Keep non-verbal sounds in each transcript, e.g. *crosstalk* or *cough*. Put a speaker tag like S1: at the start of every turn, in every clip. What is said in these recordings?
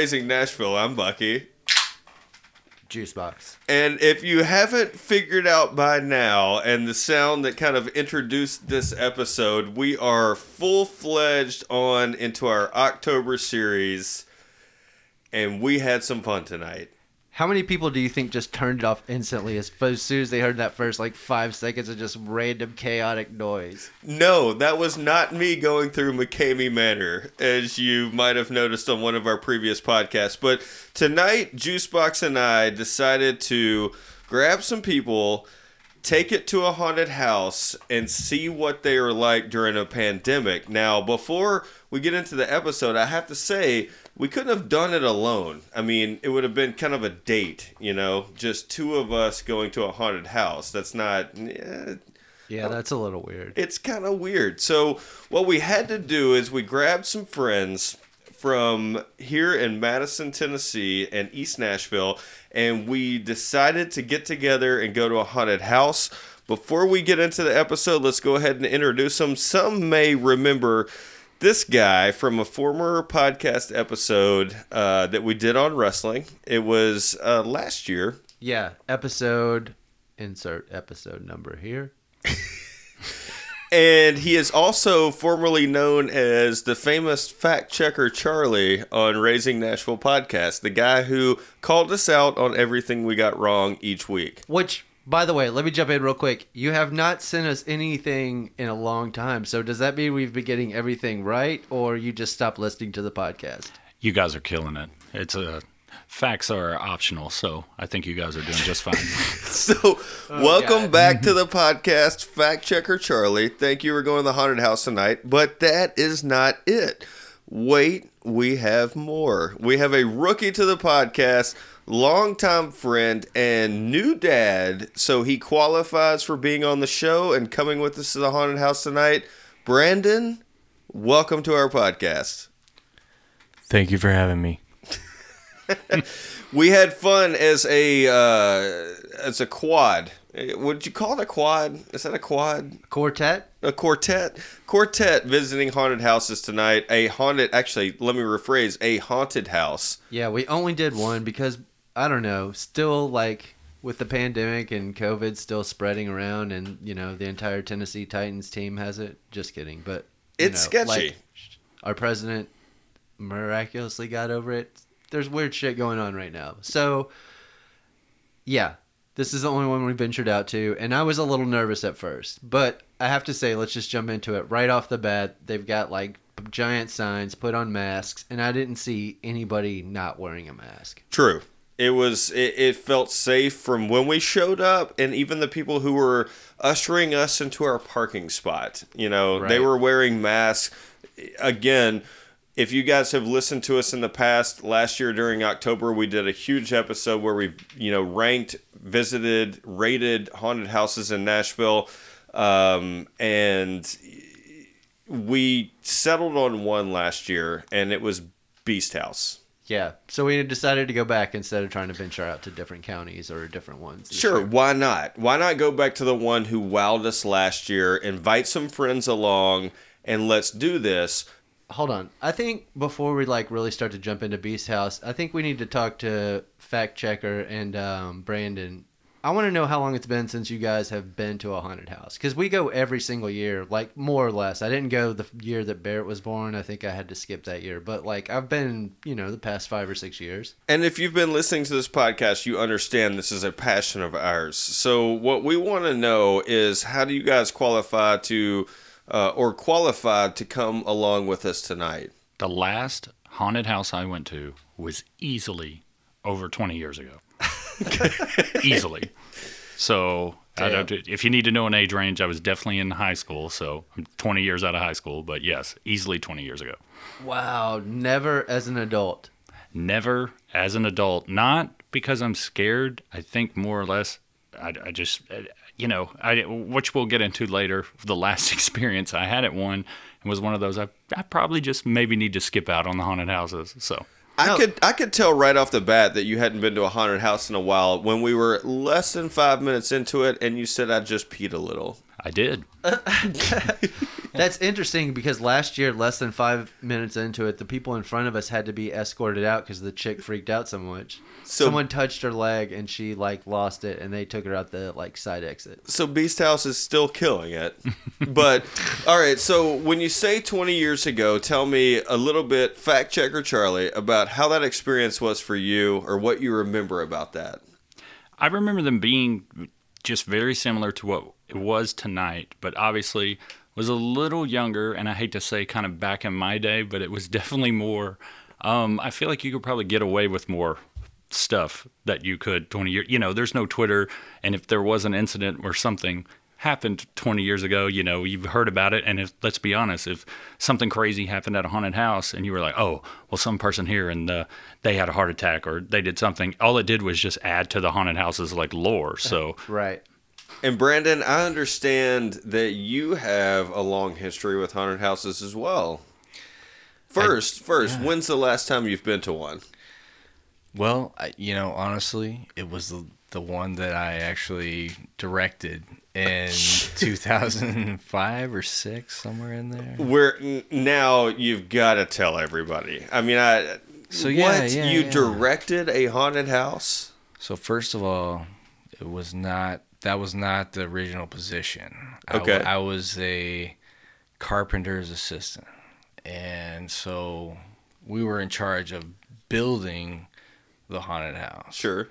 S1: Raising Nashville.
S2: I'm Bucky.
S3: Juice box.
S2: And if you haven't figured out by now, and the sound that kind of introduced this episode, we are full fledged on into our October series, and we had some fun tonight.
S3: How many people do you think just turned it off instantly as, as soon as they heard that first like five seconds of just random chaotic noise?
S2: No, that was not me going through McKamey Manor, as you might have noticed on one of our previous podcasts. But tonight, Juicebox and I decided to grab some people, take it to a haunted house, and see what they are like during a pandemic. Now, before we get into the episode, I have to say, we couldn't have done it alone. I mean, it would have been kind of a date, you know, just two of us going to a haunted house. That's not. eh,
S3: Yeah, that's a little weird.
S2: it's kind of weird. So what we had to do is we grabbed some friends from here in Madison, Tennessee, and East Nashville, and we decided to get together and go to a haunted house. Before we get into the episode, let's go ahead and introduce them. Some may remember this guy from a former podcast episode uh, that we did on wrestling. It was uh, last year.
S3: Yeah, episode insert episode number here.
S2: And he is also formerly known as the famous fact checker Charlie on Raising Nashville podcast, the guy who called us out on everything we got wrong each week.
S3: Which, by the way, let me jump in real quick. You have not sent us anything in a long time. So does that mean we've been getting everything right, or you just stopped listening to the podcast?
S4: You guys are killing it. It's a facts are optional, so I think you guys are doing just fine. *laughs* *laughs*
S2: So, oh, welcome
S3: God. *laughs*
S2: back to the podcast, Fact Checker Charlie. Thank you for going to the haunted house tonight, but that is not it. Wait, we have more. We have a rookie to the podcast, longtime friend, and new dad, so he qualifies for being on the show and coming with us to the haunted house tonight. Brandon, welcome to our podcast.
S5: Thank you for having me. *laughs*
S2: We had fun as a uh, as a quad. Would you call it a quad? Is that a quad?
S3: Quartet?
S2: A quartet? Quartet visiting haunted houses tonight. A haunted, actually, let me rephrase, a haunted house.
S3: Yeah, we only did one because I don't know, still like with the pandemic and COVID still spreading around, and you know the entire Tennessee Titans team has it. Just kidding, but
S2: It's
S3: know,
S2: sketchy.
S3: like, our president miraculously got over it. There's weird shit going on right now. So, yeah, this is the only one we ventured out to, and I was a little nervous at first, but I have to say, let's just jump into it right off the bat. They've got like giant signs, put on masks, and I didn't see anybody not wearing a mask.
S2: True. It was. It, it felt safe from when we showed up, and even the people who were ushering us into our parking spot. You know, they were wearing masks. Again, if you guys have listened to us in the past, last year during October, we did a huge episode where we, you know, ranked, visited, rated haunted houses in Nashville, um, and we settled on one last year, and it was Beast House.
S3: Yeah, so we decided to go back instead of trying to venture out to different counties or different ones.
S2: Sure,
S3: year.
S2: why not? Why not go back to the one who wowed us last year, invite some friends along, and let's do this.
S3: Hold on. I think before we like really start to jump into Beast House, I think we need to talk to Fact Checker and um, Brandon. I want to know how long it's been since you guys have been to a haunted house because we go every single year, like more or less. I didn't go the year that Barrett was born. I think I had to skip that year, but like I've been, you know, the past five or six years.
S2: And if you've been listening to this podcast, you understand this is a passion of ours. So, what we want to know is how do you guys qualify to, uh, or qualified to come along with us tonight?
S4: the last haunted house I went to was easily over 20 years ago. *laughs* easily. So, I don't, if you need to know an age range, I was definitely in high school. So, I'm 20 years out of high school, but yes, easily 20 years ago.
S3: Wow, never as an adult.
S4: Never as an adult, not because I'm scared. I think more or less, I, I just, uh, you know, I, which we'll get into later. The last *laughs* experience I had at one, was one of those I, I probably just maybe need to skip out on the haunted houses. So
S2: I
S3: No.
S2: could I could tell right off the bat that you hadn't been to a haunted house in a while when we were less than five minutes into it, and you said I just peed a little.
S4: I did. *laughs*
S3: That's interesting because last year, less than five minutes into it, the people in front of us had to be escorted out because the chick freaked out so much.
S2: So-
S3: Someone touched her leg and she like lost it, and they took her out the like side exit.
S2: So Beast House is still killing it. but *laughs* all right, so when you say 20 years ago, tell me a little bit, fact checker Charlie, about how that experience was for you or what you remember about that.
S4: I remember them being just very similar to what it was tonight, but obviously was a little younger, and I hate to say kind of back in my day, but it was *laughs* definitely more. Um, I feel like you could probably get away with more stuff that you could 20 years. You know, there's no Twitter, and if there was an incident or something happened 20 years ago, you know, you've heard about it, and if let's be honest, if something crazy happened at a haunted house, and you were like, oh, well, some person here and uh, they had a heart attack or they did something, all it did was just add to the haunted house's like lore. So *laughs*
S3: Right.
S2: And Brandon, I understand that you have a long history with haunted houses as well. First, first, when's the last time you've been to one?
S5: Well, I, you know, honestly, it was the, the one that I actually directed in *laughs* 2005 or 6, somewhere in there.
S2: Where now you've got to tell everybody. I mean, I.
S5: So, yeah,
S2: what?
S5: yeah,
S2: you
S5: yeah.
S2: directed a haunted house?
S5: So, first of all, it was not, that was not the original position. I
S2: Okay.
S5: I was a carpenter's assistant. And so we were in charge of building the haunted house.
S2: Sure.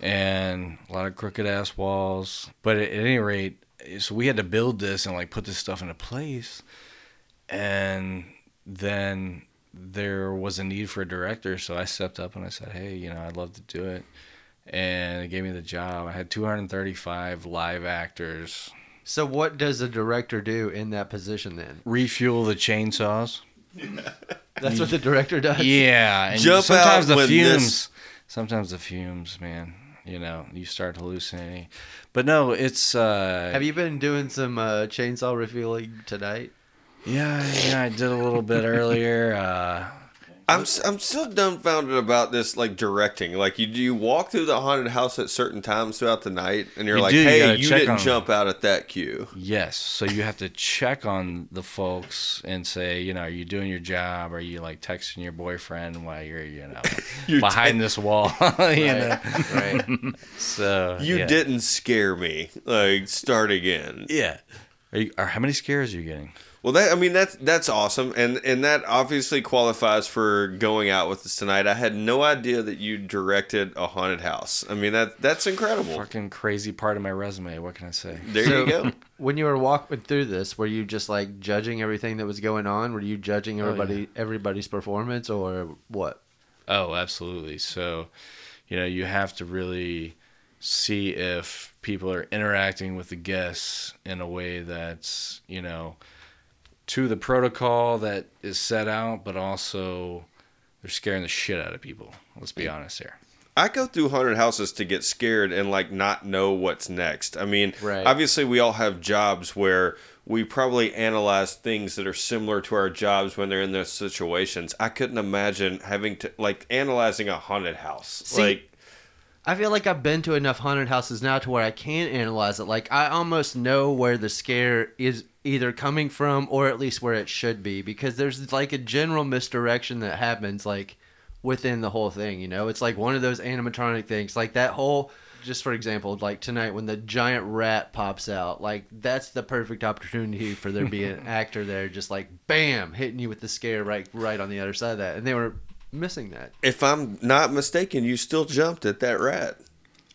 S5: and a lot of crooked ass walls. But at, at any rate, so we had to build this and like put this stuff into place, and then there was a need for a director, so I stepped up and I said, "Hey, you know, I'd love to do it," and they gave me the job. I had 235 live actors.
S3: So what does a director do in that position then?
S5: Refuel the chainsaws. *laughs*
S3: That's what the director does.
S5: Yeah, and
S2: Jump
S5: sometimes
S2: out
S5: the
S2: when
S5: fumes.
S2: this-
S5: Sometimes the fumes, man. You know, you start hallucinating. But no, it's. uh
S3: Have you been doing some uh, chainsaw refueling tonight?
S5: Yeah, yeah, I did a little bit earlier. Uh,
S2: I'm s- I'm still dumbfounded about this like directing. Like you you walk through the haunted house at certain times throughout the night, and you're
S5: You
S2: like,
S5: do, you
S2: hey,
S5: gotta
S2: you
S5: check
S2: didn't
S5: on 'em."
S2: jump out at that cue.
S5: yes, so you have to check on the folks and say, you know, are you doing your job? Are you like texting your boyfriend while you're, you know, *laughs*
S2: You're
S5: behind this wall? *laughs* you know,
S3: Right. *laughs*
S5: so
S2: You
S5: yeah.
S2: didn't scare me. Like start again.
S5: yeah. Are you, are, how many scares are you getting?
S2: Well, that I mean that's that's awesome, and and that obviously qualifies for going out with us tonight. I had no idea that you directed a haunted house. I mean that that's incredible.
S5: Fucking crazy part of my resume. What can I say?
S2: There
S3: So-
S2: you go.
S3: When you were walking through this, were you just like judging everything that was going on? Were you judging
S5: Oh, yeah.
S3: everybody everybody's performance or what?
S5: Oh, absolutely. So, you know, you have to really see if people are interacting with the guests in a way that's, you know, to the protocol that is set out, but also they're scaring the shit out of people. Let's be honest here.
S2: I go through haunted houses to get scared and like not know what's next. I mean,
S3: Right.
S2: obviously we all have jobs where we probably analyze things that are similar to our jobs when they're in those situations. I couldn't imagine having to like analyzing a haunted house.
S3: See,
S2: like
S3: I feel like I've been to enough haunted houses now to where I can analyze it. Like I almost know where the scare is either coming from or at least where it should be because there's like a general misdirection that happens like within the whole thing, you know? It's like one of those animatronic things. Like that whole just for example, like tonight when the giant rat pops out, like that's the perfect opportunity for there to be an *laughs* actor there just like bam hitting you with the scare right right on the other side of that. And they were missing that.
S2: if I'm not mistaken, you still jumped at that rat.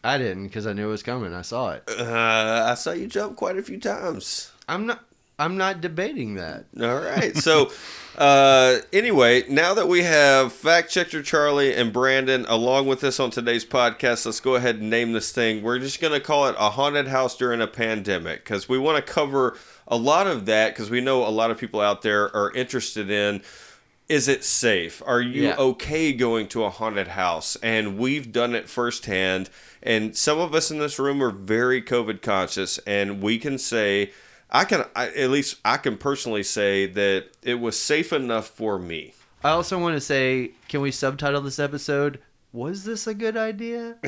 S3: I didn't because I knew it was coming. I saw it.
S2: Uh, I saw you jump quite a few times.
S3: I'm not. I'm not debating that.
S2: All right. So, *laughs* uh, anyway, now that we have fact checker Charlie and Brandon along with us on today's podcast, let's go ahead and name this thing. We're just going to call it a haunted house during a pandemic because we want to cover a lot of that because we know a lot of people out there are interested in. Is it safe? Are you
S3: Yeah.
S2: okay going to a haunted house? And we've done it firsthand. And some of us in this room are very COVID conscious, and we can say I can I, at least I can personally say that it was safe enough for me.
S3: I also want to say, can we subtitle this episode? Was this a good idea? *laughs*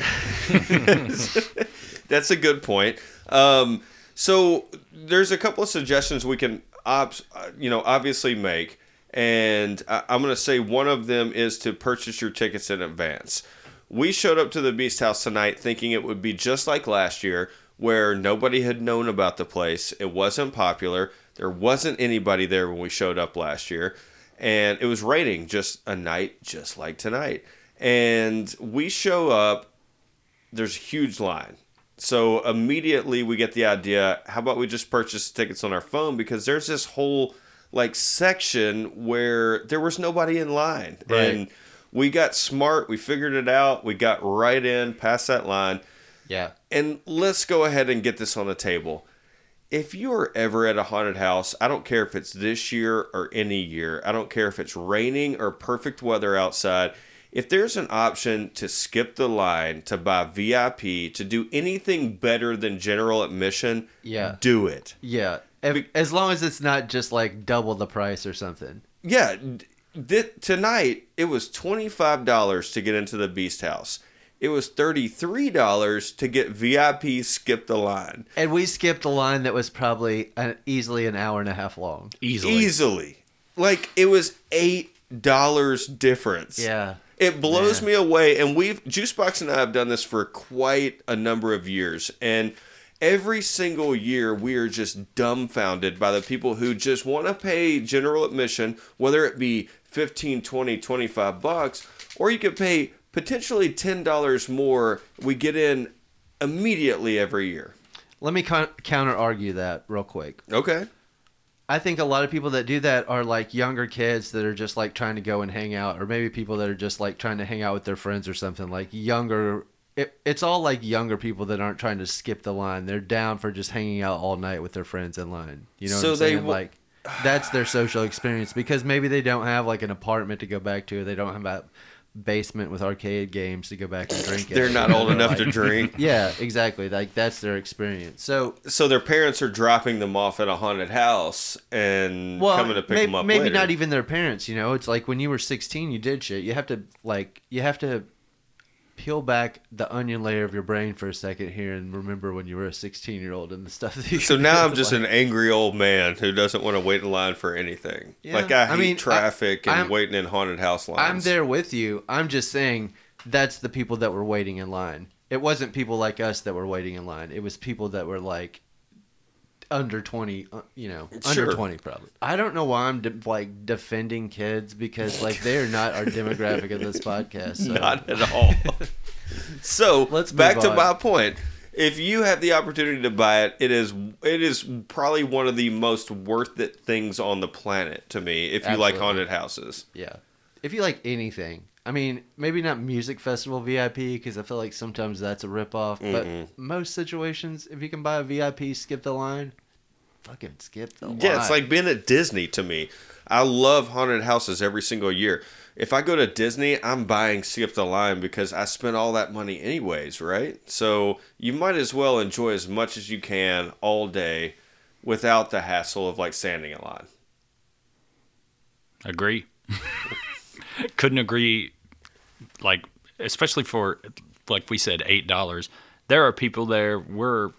S2: That's a good point. Um, so there's a couple of suggestions we can, obs- uh, you know, obviously make, and I- I'm going to say one of them is to purchase your tickets in advance. We showed up to the Beast House tonight thinking it would be just like last year, where nobody had known about the place. It wasn't popular. There wasn't anybody there when we showed up last year, and it was raining just a night just like tonight. And we show up there's a huge line. So immediately we get the idea, how about we just purchase tickets on our phone because there's this whole like section where there was nobody in line.
S3: Right.
S2: And we got smart, we figured it out, we got right in past that line.
S3: Yeah.
S2: And let's go ahead and get this on the table. If you are ever at a haunted house, I don't care if it's this year or any year, I don't care if it's raining or perfect weather outside. If there's an option to skip the line, to buy VIP, to do anything better than general admission,
S3: Yeah.
S2: do it.
S3: Yeah. If, as long as it's not just like double the price or something.
S2: Yeah, th- tonight it was $25 to get into the Beast House. It was $33 to get VIP skip the line.
S3: And we skipped a line that was probably an, easily an hour and a half long.
S4: Easily.
S2: Easily. Like it was eight dollars difference.
S3: Yeah.
S2: It blows
S3: Man.
S2: me away. And we've Juicebox and I have done this for quite a number of years. And every single year we are just dumbfounded by the people who just want to pay general admission, whether it be 15, 20, 25 bucks, or you could pay potentially $10 more. We get in immediately every year.
S3: Let me con- counter argue that real quick.
S2: Okay.
S3: I think a lot of people that do that are like younger kids that are just like trying to go and hang out, or maybe people that are just like trying to hang out with their friends or something. Like younger, it, it's all like younger people that aren't trying to skip the line. They're down for just hanging out all night with their friends in line. You know what
S2: So
S3: I'm
S2: they wa-
S3: like that's their social experience because maybe they don't have like an apartment to go back to. They don't have a basement with arcade games to go back and drink.
S2: They're not old enough to drink. *laughs*
S3: Yeah, exactly. Like that's their experience. So
S2: so their parents are dropping them off at a haunted house and
S3: well,
S2: coming to pick
S3: may-
S2: them up
S3: maybe
S2: later.
S3: not even their parents. You know, it's like when you were 16, you did shit. You have to like you have to peel back the onion layer of your brain for a second here and remember when you were a 16 year old and the stuff. That you
S2: So now I'm *laughs* just
S3: like-
S2: an angry old man who doesn't want to wait in line for anything.
S3: Yeah,
S2: like I
S3: I
S2: hate
S3: mean, I-
S2: traffic and
S3: I'm-
S2: waiting in haunted house lines.
S3: I'm there with you. I'm just saying that's the people that were waiting in line. It wasn't people like us that were waiting in line. It was people that were like under 20, uh, you know,
S2: Sure.
S3: under 20 probably. I don't know why I'm de- like defending kids because like they're not our demographic of this *laughs* podcast. So.
S2: Not at all. *laughs* so
S3: Let's
S2: back to my point. If you have the opportunity to buy it, it is it is probably one of the most worth it things on the planet to me. If you like haunted houses,
S3: Yeah. If you like anything, I mean, maybe not music festival VIP because I feel like sometimes that's a ripoff.
S2: Mm-mm.
S3: But most situations, if you can buy a VIP, skip the line. Fucking skip the line.
S2: yeah, it's like being at Disney to me. I love haunted houses every single year. If I go to Disney, I'm buying Skip the Line because I spent all that money anyways, right? So you might as well enjoy as much as you can all day without the hassle of like standing in line.
S4: Agree. *laughs* Couldn't agree. Like, especially for, like we said, eight dollars. There are people there. We're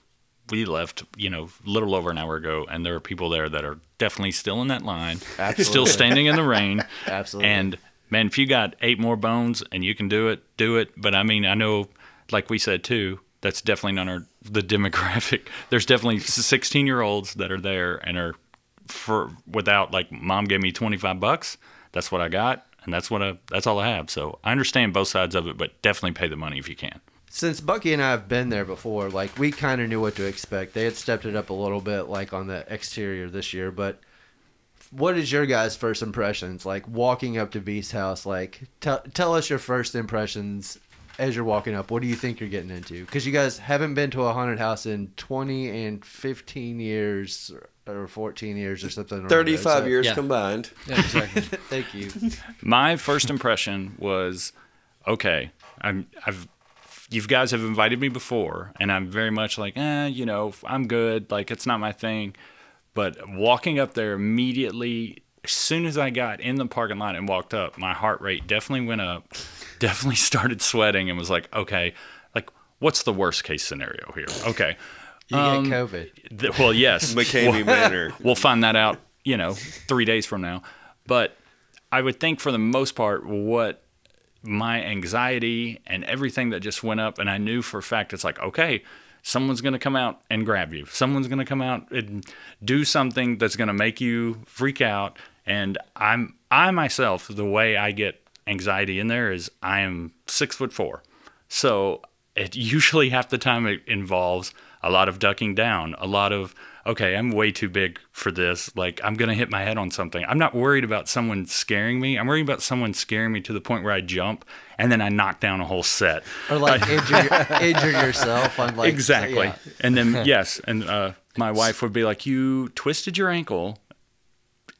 S4: we left, you know, a little over an hour ago, and there are people there that are definitely still in that line, still standing in the rain. *laughs*
S3: Absolutely.
S4: And man, if you got eight more bones and you can do it, do it. But I mean, I know, like we said too, that's definitely not our the demographic. *laughs* There's definitely 16 year olds that are there and are for without like mom gave me 25 bucks. That's what I got, and that's what I that's all I have. So I understand both sides of it, but definitely pay the money if you can.
S3: Since Bucky and I have been there before, like we kind of knew what to expect. They had stepped it up a little bit, like on the exterior this year. But what is your guys' first impressions? Like walking up to Beast House, like tell tell us your first impressions as you're walking up. What do you think you're getting into? Because you guys haven't been to a haunted house in 20 and 15 years or 14 years or something. around there.
S2: Thirty-five
S3: So-
S2: years
S5: Yeah.
S2: combined. *laughs*
S5: Yeah, exactly. *laughs*
S3: Thank you.
S4: My first impression was, okay, I'm I've you guys have invited me before, and I'm very much like, eh, you know, I'm good. Like it's not my thing. But walking up there immediately, as soon as I got in the parking lot and walked up, my heart rate definitely went up. *laughs* definitely started sweating and was like, okay, like what's the worst case scenario here? Okay.
S3: You
S4: Um,
S3: get COVID.
S4: Th- well, yes. *laughs*
S2: McKamey Manor. *laughs*
S4: we'll find that out, you know, three days from now. But I would think for the most part, what my anxiety and everything that just went up, and I knew for a fact it's like, okay, someone's going to come out and grab you. Someone's going to come out and do something that's going to make you freak out. And I'm, I myself, the way I get anxiety in there is I am six foot four. So it usually half the time it involves a lot of ducking down, a lot of okay, I'm way too big for this. Like I'm gonna hit my head on something. I'm not worried about someone scaring me. I'm worried about someone scaring me to the point where I jump and then I knock down a whole set.
S3: Or like *laughs* injure, injure yourself on like
S4: exactly.
S3: yeah.
S4: And then *laughs* yes, and uh, my wife would be like, "You twisted your ankle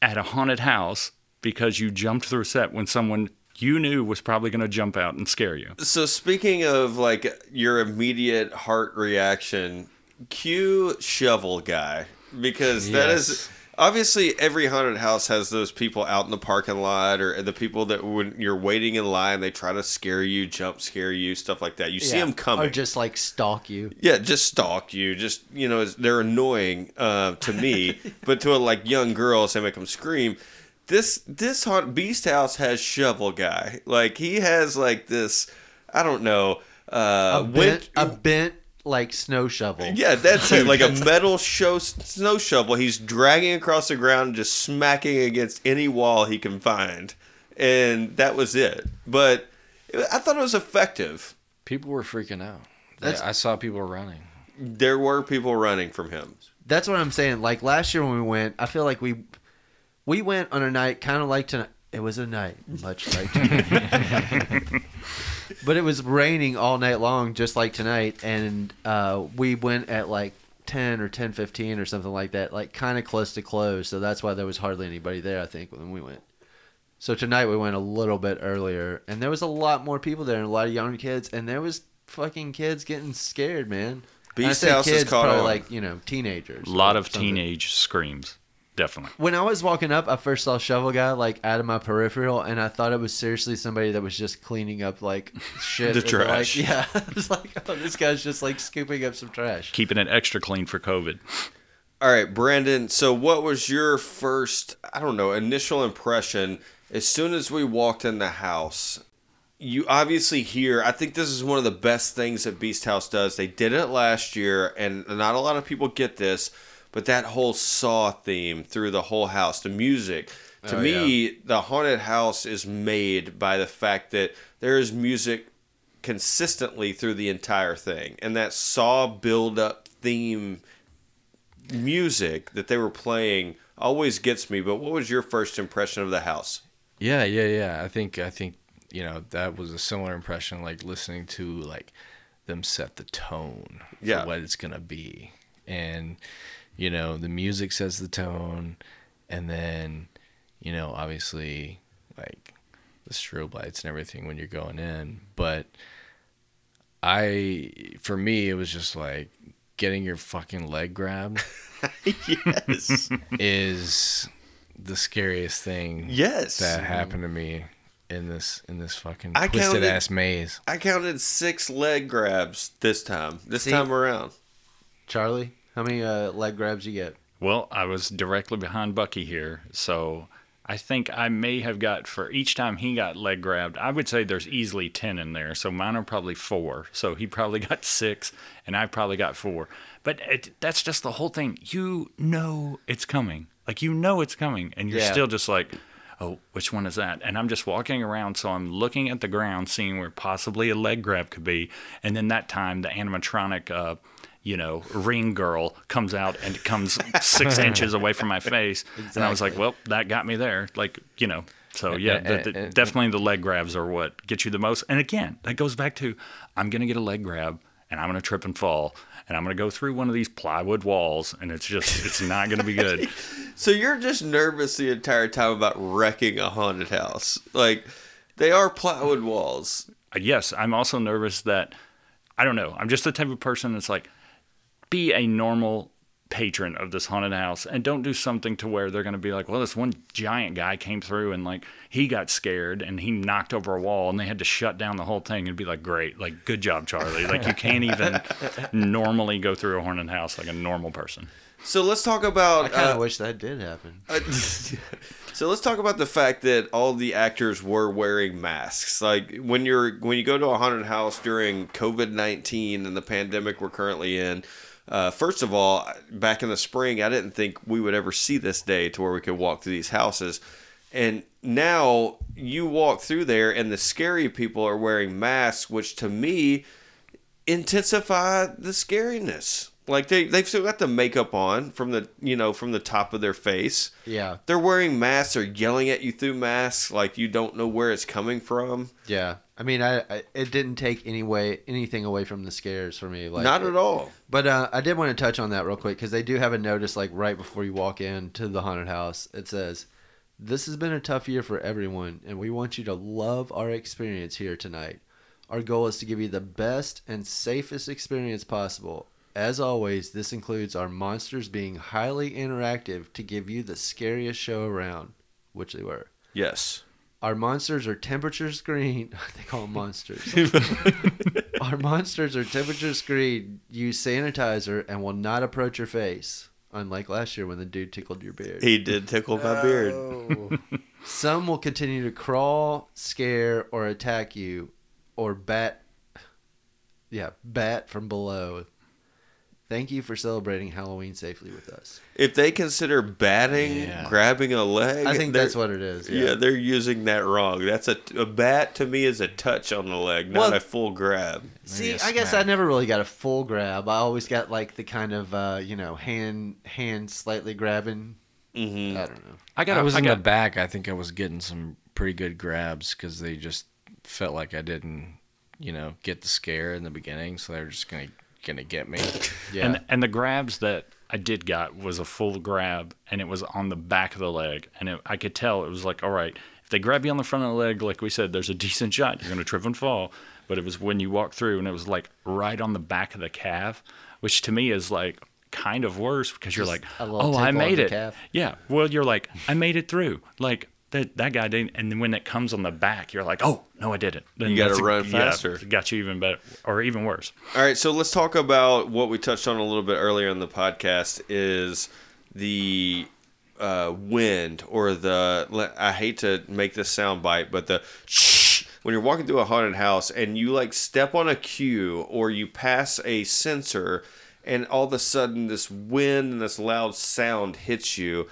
S4: at a haunted house because you jumped through a set when someone you knew was probably going to jump out and scare you."
S2: So speaking of like your immediate heart reaction, cue shovel guy because that is
S5: Yes.
S2: Obviously every haunted house has those people out in the parking lot or the people that when you're waiting in line they try to scare you, jump scare you, stuff like that. You see them coming.
S3: Or just like stalk you.
S2: Yeah, just stalk you. Just you know, they're annoying uh, to me, *laughs* but to a like young girls, they make them scream. This this haunt beast house has shovel guy. Like he has like this. I don't know. Uh,
S3: A bent, a bent like snow shovel.
S2: yeah, that's it. Like a *laughs* metal show snow shovel. He's dragging across the ground, and just smacking against any wall he can find, and that was it. But I thought it was effective.
S5: People were freaking out. They-
S3: That's-
S5: I saw people running.
S2: There were people running from him.
S3: That's what I'm saying. Like last year when we went, I feel like we we went on a night kind of like tonight. It was a night much like tonight. *laughs* *laughs* but it was raining all night long, just like tonight, and uh, we went at like ten or ten fifteen or something like that, like kind of close to close. So that's why there was hardly anybody there. I think when we went. So tonight we went a little bit earlier, and there was a lot more people there, and a lot of young kids, and there was fucking kids getting scared, man. And
S2: Beast
S3: say
S2: House is
S3: kids,
S2: caught
S3: probably
S2: on.
S3: like you know teenagers.
S4: A lot of
S3: something.
S4: teenage screams, definitely.
S3: When I was walking up, I first saw Shovel Guy like out of my peripheral, and I thought it was seriously somebody that was just cleaning up like *laughs* shit.
S2: The
S3: and, like,
S2: trash.
S3: yeah, *laughs* I was like, oh, this guy's just like scooping up some trash.
S4: Keeping it extra clean for COVID.
S2: All right, Brandon. So, what was your first, I don't know, initial impression as soon as we walked in the house? You obviously hear, I think this is one of the best things that Beast House does. They did it last year, and not a lot of people get this, but that whole Saw theme through the whole house, the music. To
S3: Oh,
S2: me, the haunted house is made by the fact that there is music consistently through the entire thing. And that Saw build up theme music that they were playing always gets me. But what was your first impression of the house?
S5: Yeah, yeah, yeah. I think I think you know that was a similar impression, like listening to like them set the tone for
S2: Yeah.
S5: what it's gonna be, and you know the music sets the tone, and then you know obviously like the strobe lights and everything when you're going in, but I for me it was just like getting your fucking leg grabbed *laughs*
S2: yes.
S5: is the scariest thing
S2: yes.
S5: that happened to me in this in this fucking
S2: I
S5: twisted
S2: counted-
S5: ass maze.
S2: I counted six leg grabs this time. This
S3: See?
S2: time around.
S3: Charlie, how many uh, leg grabs you get?
S4: Well, I was directly behind Bucky here, so I think I may have got for each time he got leg grabbed. I would say there's easily ten in there, so mine are probably four. So he probably *laughs* got six, and I probably got four. But it, that's just the whole thing. You know it's coming, like you know it's coming, and you're
S3: Yeah.
S4: still just like. Oh, which one is that? And I'm just walking around, so I'm looking at the ground, seeing where possibly a leg grab could be. And then that time, the animatronic, uh, you know, ring girl comes out and comes *laughs* six inches away from my face, and I was like, "Well, that got me there." Like, you know. So yeah, the, the, definitely the leg grabs are what get you the most. And again, that goes back to I'm gonna get a leg grab, and I'm gonna trip and fall, and I'm gonna go through one of these plywood walls, and it's just it's not gonna be good. *laughs*
S2: So you're just nervous the entire time about wrecking a haunted house. Like they are plywood walls.
S4: Uh, yes, I'm also nervous that I don't know. I'm just the type of person that's like, be a normal patron of this haunted house and don't do something to where they're going to be like, well, this one giant guy came through and like he got scared and he knocked over a wall and they had to shut down the whole thing and be like, great, like good job, Charlie. Like you can't even *laughs* normally go through a haunted house like a normal person.
S2: So let's talk about.
S3: I kind of
S2: uh,
S3: wish that did happen.
S2: Uh, *laughs* so let's talk about the fact that all the actors were wearing masks. Like when you're when you go to a haunted house during COVID nineteen and the pandemic we're currently in. Uh, first of all, back in the spring, I didn't think we would ever see this day to where we could walk through these houses. And now you walk through there, and the scary people are wearing masks, which to me intensify the scariness. Like they they've still got the makeup on from the you know from the top of their face.
S3: Yeah,
S2: They're wearing masks. They're yelling at you through masks, like you don't know where it's coming from.
S3: yeah. I mean, I, I it didn't take any way anything away from the scares for me. Like
S2: Not at all.
S3: But uh, I did want to touch on that real quick because they do have a notice like right before you walk in to the haunted house. It says, "This has been a tough year for everyone, and we want you to love our experience here tonight. Our goal is to give you the best and safest experience possible. As always, this includes our monsters being highly interactive to give you the scariest show around, which they were.
S2: Yes.
S3: Our monsters are temperature screened. *laughs* they call them monsters. *laughs* Our monsters are temperature screened, use sanitizer, and will not approach your face. Unlike last year when the dude tickled your beard.
S2: He did tickle my beard. *laughs*
S3: Some will continue to crawl, scare, or attack you, or bat. Yeah, bat from below. Thank you for celebrating Halloween safely with us.
S2: If they consider batting,
S5: Yeah.
S2: grabbing a leg,
S3: I think that's what it is.
S2: Yeah.
S3: Yeah.
S2: they're using that wrong. That's a, a bat to me is a touch on the leg, not
S3: Well-
S2: a full grab.
S3: See, I guess. I never really got a full grab. I always got like the kind of uh, you know hand hand slightly grabbing.
S2: hmm
S3: I don't know.
S4: I got
S5: I was
S4: I
S5: in
S4: got,
S5: the back. I think I was getting some pretty good grabs because they just felt like I didn't, you know, get the scare in the beginning, so they're just gonna gonna get me. *laughs*
S3: Yeah.
S4: And and the grabs that I did got was a full grab, and it was on the back of the leg, and it, I could tell it was like, all right, if they grab you on the front of the leg, like we said, there's a *laughs* decent shot. You're gonna trip and fall. But it was when you walk through, and it was like right on the back of the calf, which to me is like kind of worse because you're like, oh, I made it.
S3: calf.
S4: Yeah. Well, you're like, I made it through. Like that that guy didn't. And then when it comes on the back, you're like, oh no, I didn't. Then
S2: You
S4: that's a-
S2: run
S4: yeah,
S2: faster.
S4: it got you even better, or even worse.
S2: All right, so let's talk about what we touched on a little bit earlier in the podcast is the uh, wind or the I hate to make this sound bite, but the shh when you're walking through a haunted house and you like step on a cue or you pass a sensor and all of a sudden this wind and this loud sound hits you.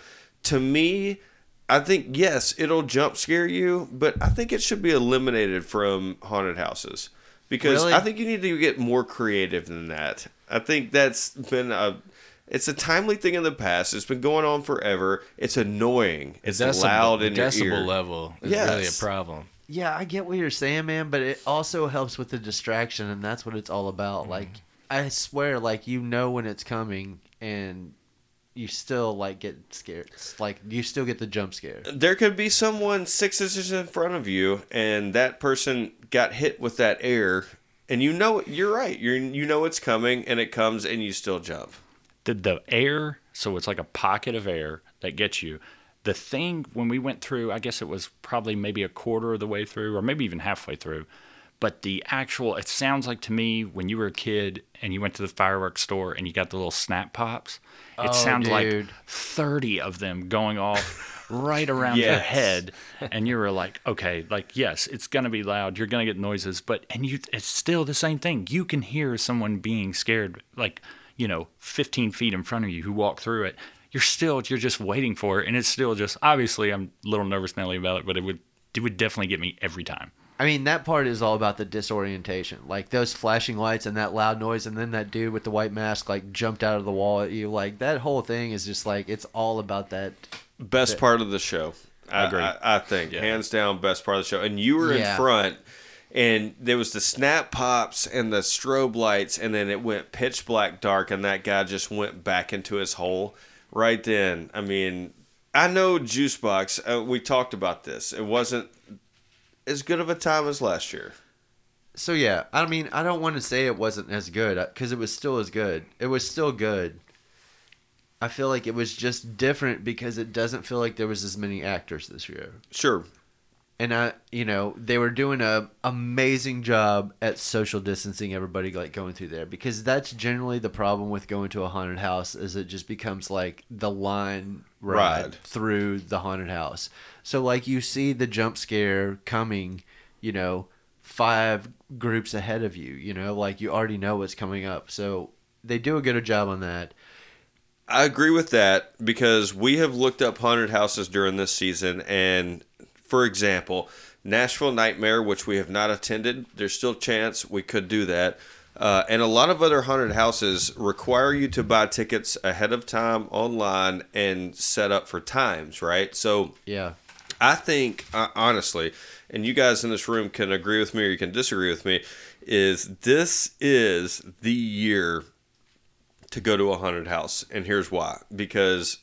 S2: To me, I think yes, it'll jump scare you, but I think it should be eliminated from haunted houses because
S3: Really?
S2: I think you need to get more creative than that. I think that's been a it's a timely thing in the past. It's been going on forever. It's annoying. It's
S5: Decibel-
S2: loud in
S5: the
S2: your
S5: decibel
S2: ear.
S5: level is really a problem.
S3: Yeah, I get what you're saying, man, but it also helps with the distraction, and that's what it's all about. Mm-hmm. Like, I swear, like you know when it's coming, and you still like get scared. It's Like you still get the jump scare.
S2: There could be someone six inches in front of you, and that person got hit with that air, and you know you're right. You you know it's coming, and it comes, and you still jump.
S4: the the air so it's like a pocket of air that gets you the thing when we went through i guess it was probably maybe a quarter of the way through or maybe even halfway through but the actual it sounds like to me when you were a kid and you went to the fireworks store and you got the little snap pops it
S3: Oh,
S4: sounds like 30 of them going off *laughs* right around your head. *laughs* And you were like okay like yes it's going to be loud. You're going to get noises. But and you it's still the same thing. You can hear someone being scared like you know 15 feet in front of you who walk through it. You're still you're just waiting for it. And it's still just obviously i'm a little nervous nelly about it but it would it would definitely get me every time
S3: I mean, that part is all about the disorientation. Like those flashing lights and that loud noise, and then that dude with the white mask like jumped out of the wall at you. Like that whole thing is just like it's all about that.
S2: Best part of the show. I
S4: agree.
S2: I, I think
S4: Yeah.
S2: hands down best part of the show. And you were
S3: Yeah.
S2: in front, and there was the snap pops and the strobe lights, and then it went pitch black dark, and that guy just went back into his hole right then. I mean, I know Juicebox. Uh, we talked about this. It wasn't as good of a time as last year.
S3: So yeah, I mean, I don't want to say it wasn't as good uh, because it was still as good. It was still good. I feel like it was just different because it doesn't feel like there was as many actors this year.
S2: Sure.
S3: And I, you know, they were doing a amazing job at social distancing everybody like going through there because that's generally the problem with going to a haunted house is it just becomes like the line ride,
S2: Ride.
S3: through the haunted house. So like you see the jump scare coming, you know, five groups ahead of you, you know, like you already know what's coming up. So they do a good job on that.
S2: I agree with that because we have looked up haunted houses during this season, and for example, Nashville Nightmare, which we have not attended, there's still a chance we could do that. Uh, and a lot of other haunted houses require you to buy tickets ahead of time online and set up for times, right? So
S3: Yeah.
S2: I think, uh, honestly, and you guys in this room can agree with me or you can disagree with me, is this is the year to go to a haunted house. And here's why. Because,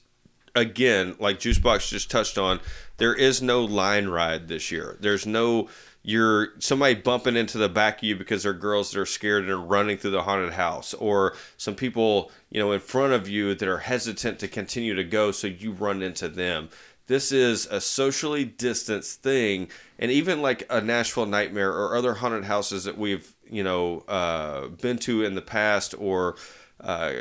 S2: again, like Juicebox just touched on, there is no line ride this year. There's no. You're somebody bumping into the back of you because they're girls that are scared and are running through the haunted house, or some people, you know, in front of you that are hesitant to continue to go, so you run into them. This is a socially distanced thing and even like a nashville nightmare or other haunted houses that we've you know uh, been to in the past or uh,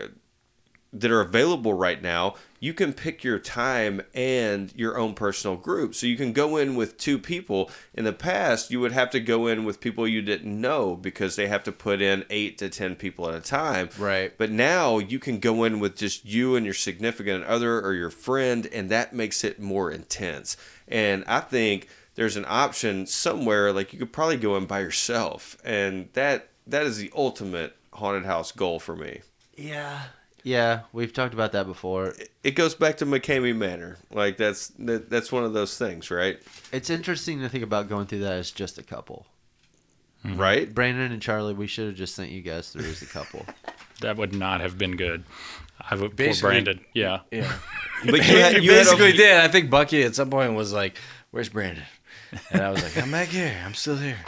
S2: that are available right now you can pick your time and your own personal group so you can go in with two people in the past you would have to go in with people you didn't know because they have to put in eight to ten people at a time
S3: Right.
S2: but now you can go in with just you and your significant other or your friend, and that makes it more intense. And I think there's an option somewhere like you could probably go in by yourself, and that that is the ultimate haunted house goal for me.
S3: Yeah. Yeah, we've talked about that before.
S2: It goes back to McKamey Manor, like that's that, that's one of those things, right?
S3: It's interesting to think about going through that as just a couple. Mm-hmm.
S2: Right?
S3: Brandon and Charlie, we should have just sent you guys through as a couple. *laughs*
S4: That would not have been good. I would poor
S5: Basically-
S4: Brandon. Yeah.
S5: Yeah.
S2: But you *laughs* had, you had
S5: basically
S2: a,
S5: did. I think Bucky at some point was like, "Where's Brandon?" And I was like, "I'm back here. I'm still here."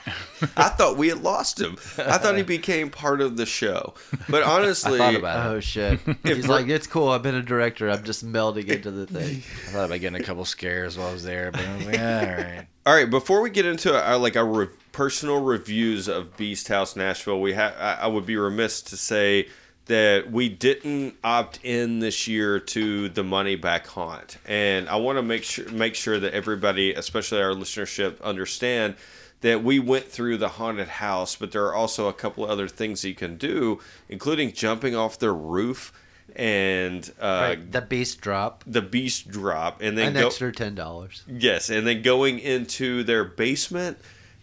S2: I thought we had lost him. I thought he became part of the show. But *laughs* honestly,
S5: I thought about it.
S3: oh shit! He's like, it's cool. I've been a director. I'm just melding into the thing. *laughs*
S5: I thought about getting a couple scares while I was there, but I was like, "Yeah, all right."
S2: All right, before we get into our like our re- personal reviews of Beast House Nashville, we have I, I would be remiss to say that we didn't opt in this year to the money back haunt, and I want to make sure make sure that everybody, especially our listenership, understand that we went through the haunted house, but there are also a couple of other things you can do, including jumping off the roof and uh,
S3: right. The beast drop.
S2: the beast drop, and then
S3: An
S2: go,
S3: extra ten dollars.
S2: Yes, and then going into their basement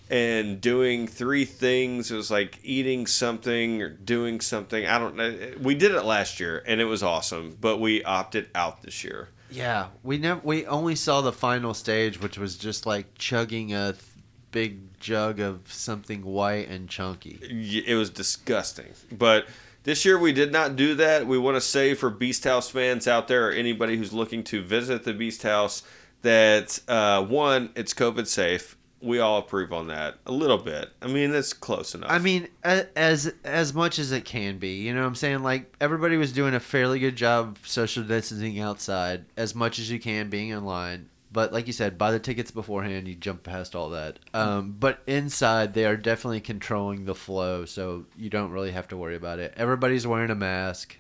S2: and doing three things. It was like eating something or doing something. I don't know. We did it last year and it was awesome, but we opted out this year.
S3: Yeah, we never. We only saw the final stage, which was just like chugging a th- big jug of something white and chunky.
S2: It was disgusting. But this year we did not do that. We want to say for Beast House fans out there or anybody who's looking to visit the Beast House that uh, one, it's COVID safe. We all approve on that a little bit. I mean, it's close enough.
S3: I mean, as as much as it can be, you know what I'm saying? Like everybody was doing a fairly good job social distancing outside as much as you can being in line. But like you said, buy the tickets beforehand, you jump past all that. Um, but inside they are definitely controlling the flow, so you don't really have to worry about it. Everybody's wearing a mask.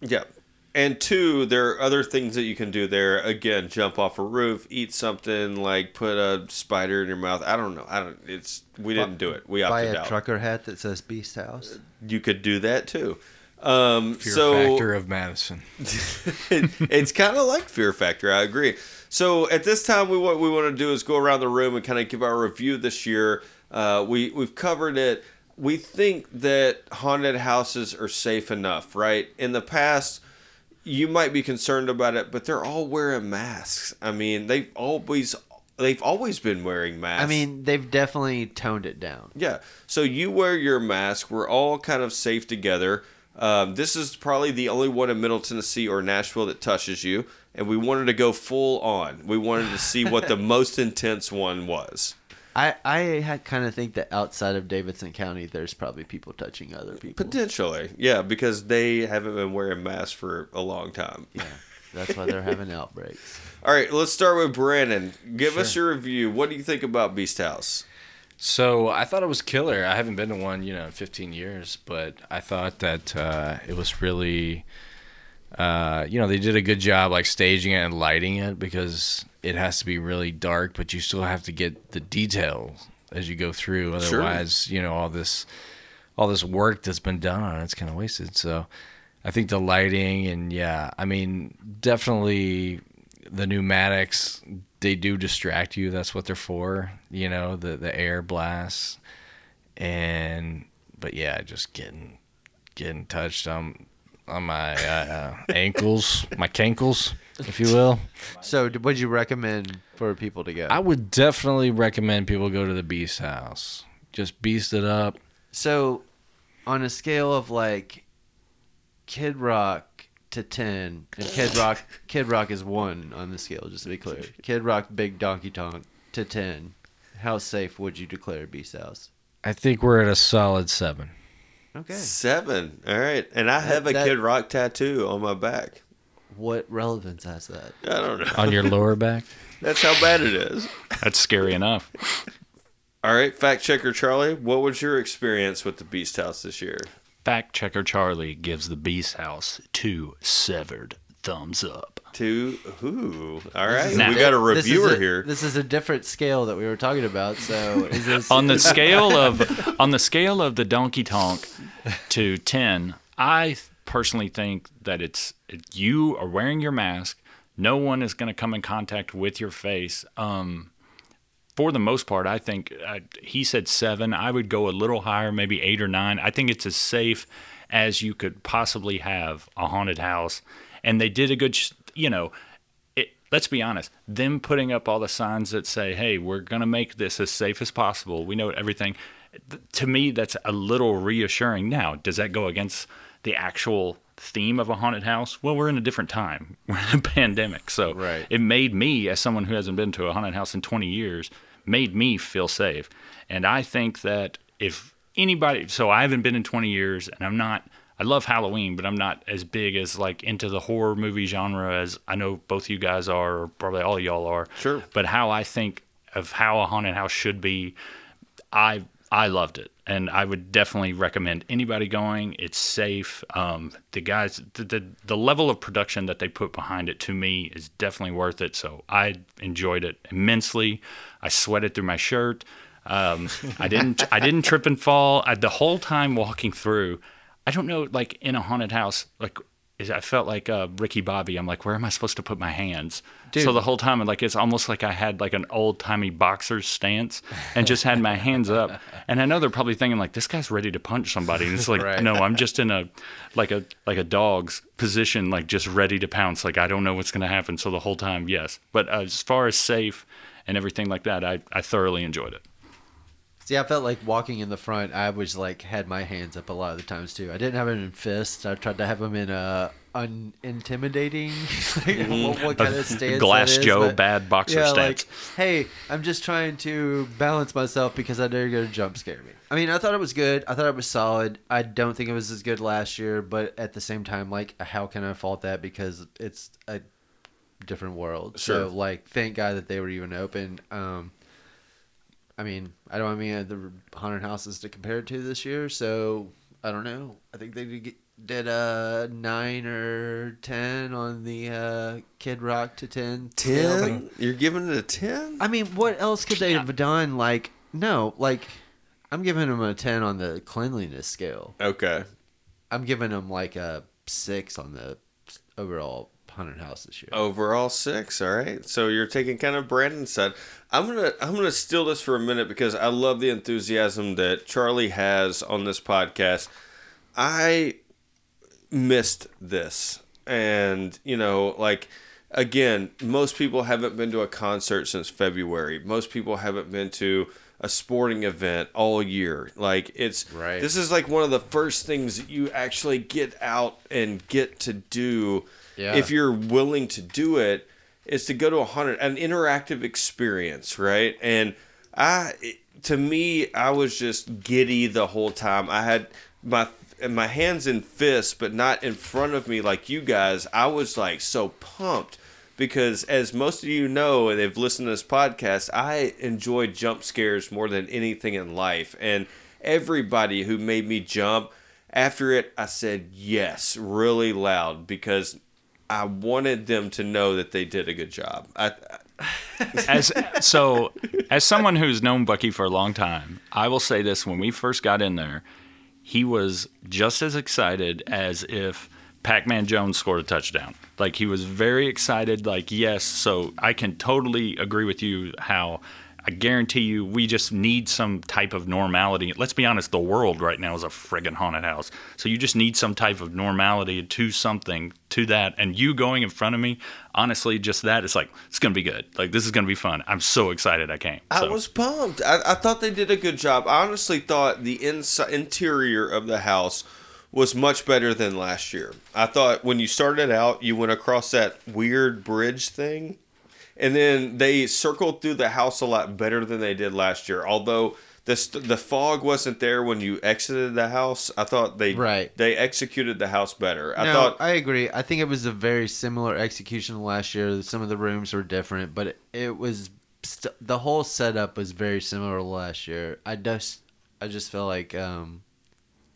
S2: Yeah. And two, there are other things that you can do there. Again, jump off a roof, eat something, like put a spider in your mouth. I don't know. I don't. It's we didn't do it. We
S3: Buy
S2: opted
S3: a
S2: out.
S3: trucker hat that says Beast House.
S2: You could do that too. Um,
S5: Fear
S2: so
S5: factor of Madison.
S2: it, *laughs* it's kind of like Fear Factor. I agree. So at this time, we what we want to do is go around the room and kind of give our review this year. Uh, we we've covered it. We think that haunted houses are safe enough, right? In the past, you might be concerned about it, but they're all wearing masks. I mean, they've always they've always been wearing masks.
S3: I mean, they've definitely toned it down.
S2: Yeah. So you wear your mask. We're all kind of safe together. Um, this is probably the only one in Middle Tennessee or Nashville that touches you, and we wanted to go full on. We wanted to see what the *laughs* most intense one was.
S3: I I had kind of think that outside of Davidson County, there's probably people touching other people.
S2: Potentially, yeah, because they haven't been wearing masks for a long time.
S3: Yeah. That's why they're having outbreaks. *laughs*
S2: All right, let's start with Brandon. Give us your review. What do you think about Beast House?
S5: So I thought it was killer. I haven't been to one, you know, in 15 years, but I thought that uh, it was really, uh, you know, they did a good job like staging it and lighting it because it has to be really dark, but you still have to get the detail as you go through.
S2: Sure.
S5: Otherwise, you know, all this, all this work that's been done on it's kind of wasted. So I think the lighting and yeah, I mean, definitely the pneumatics they do distract you. That's what they're for, you know, the the air blasts, and but yeah, just getting getting touched on on my uh, ankles, my cankles, if you will.
S3: So, would you recommend for people to go?
S5: I would definitely recommend people go to the Beast House. Just beast it up.
S3: So, on a scale of like Kid Rock to ten, and Kid Rock, Kid Rock is one on the scale. Just to be clear, Kid Rock, Big Donkey Tonk to ten. How safe would you declare Beast House?
S5: I think we're at a solid seven.
S3: Okay.
S2: Seven. All right, and I have a
S3: that-
S2: Kid Rock tattoo on my back.
S3: What relevance has that?
S2: I don't know.
S5: On your lower back? *laughs*
S2: That's how bad it is.
S4: That's scary enough.
S2: All right, fact checker Charlie, what was your experience with the Beast House this year?
S4: Fact checker Charlie gives the Beast House two severed thumbs up.
S2: Two. who? All right,
S4: Now-
S2: we got a
S3: This
S2: reviewer
S3: a-
S2: here.
S3: This is a different scale that we were talking about. So, is *laughs* this
S4: on the *laughs* scale of on the scale of the donkey tonk to 10 i personally think that it's you are wearing your mask no one is going to come in contact with your face um for the most part i think uh, he said seven i would go a little higher maybe eight or nine i think it's as safe as you could possibly have a haunted house and they did a good sh- you know it, let's be honest, them putting up all the signs that say, "Hey, we're going to make this as safe as possible. We know everything." To me, that's a little reassuring. Now, does that go against the actual theme of a haunted house? Well, we're in a different time. *laughs* We're in a pandemic, so
S3: Right.
S4: it made me, as someone who hasn't been to a haunted house in 20 years, made me feel safe. And I think that if anybody, so I haven't been in 20 years, and I'm not. I love Halloween, but I'm not as big as like into the horror movie genre as I know both you guys are, or probably all y'all are.
S2: Sure.
S4: But how I think of how a haunted house should be, I I loved it, and I would definitely recommend anybody going. It's safe. Um, the guys, the, the the level of production that they put behind it to me is definitely worth it. So I enjoyed it immensely. I sweated through my shirt. Um, I didn't I didn't trip and fall. I, the whole time walking through, I don't know, like in a haunted house, like is I felt like uh, Ricky Bobby. I'm like, where am I supposed to put my hands? So the whole time, like it's almost like I had like an old timey boxer's stance and just had my hands up. And I know they're probably thinking like, this guy's ready to punch somebody. And it's like,
S3: Right.
S4: no, I'm just in a like a like a dog's position, like just ready to pounce. Like I don't know what's gonna happen. So the whole time, yes. But uh, as far as safe and everything like that, I I thoroughly enjoyed it.
S3: See, I felt like walking in the front. I was like had my hands up a lot of the times too. I didn't have them in fists. I tried to have them in a unintimidating. *laughs* what, what kind of stance?
S4: Glass
S3: is,
S4: Joe
S3: but-
S4: bad boxer
S3: yeah,
S4: stance.
S3: like hey, I'm just trying to balance myself because I know you're gonna jump scare me. I mean, I thought it was good. I thought it was solid. I don't think it was as good last year, but at the same time, like, how can I fault that because it's a different world.
S2: Sure.
S3: So like, thank God that they were even open. Um, I mean, I don't have any other haunted houses to compare it to this year, so I don't know. I think they did, did a nine or ten on the uh, Kid Rock to ten. scale.
S2: Ten? You're giving it a ten?
S3: I mean, what else could they have done? Like, no, like, I'm giving them a ten on the cleanliness scale.
S2: Okay.
S3: I'm giving them like a six on the overall haunted house this year.
S2: Overall six. All right. So you're taking kind of Brandon's side. I'm gonna I'm gonna steal this for a minute because I love the enthusiasm that Charlie has on this podcast. I missed this, and you know, like again, most people haven't been to a concert since February. Most people haven't been to a sporting event all year. Like it's
S3: Right.
S2: This is like one of the first things that you actually get out and get to do
S3: Yeah.
S2: if you're willing to do it is to go to a haunted an interactive experience right and i to me i was just giddy the whole time i had my my hands in fists, but not in front of me like you guys. I was like so pumped because, as most of you know, and they've listened to this podcast, I enjoy jump scares more than anything in life. And everybody who made me jump after it, I said yes, really loud because I wanted them to know that they did a good job. I,
S4: as so as someone who's known Bucky for a long time, I will say this: when we first got in there, he was just as excited as if Pac-Man Jones scored a touchdown. Like he was very excited. Like yes, so I can totally agree with you how. I guarantee you, we just need some type of normality. Let's be honest, the world right now is a friggin' haunted house. So you just need some type of normality to something, to that. And you going in front of me, honestly, just that, it's like, it's to be good. Like, this is to be fun. I'm so excited I came.
S2: I was pumped. I, I thought they did a good job. I honestly thought the inside interior of the house was much better than last year. I thought when you started out, you went across that weird bridge thing, and then they circled through the house a lot better than they did last year. Although the st- the fog wasn't there when you exited the house, I thought they
S3: Right.
S2: they executed the house better. I
S3: no,
S2: thought
S3: I agree. I think it was a very similar execution last year. Some of the rooms were different, but it, it was st- the whole setup was very similar to last year. I just I just feel like um,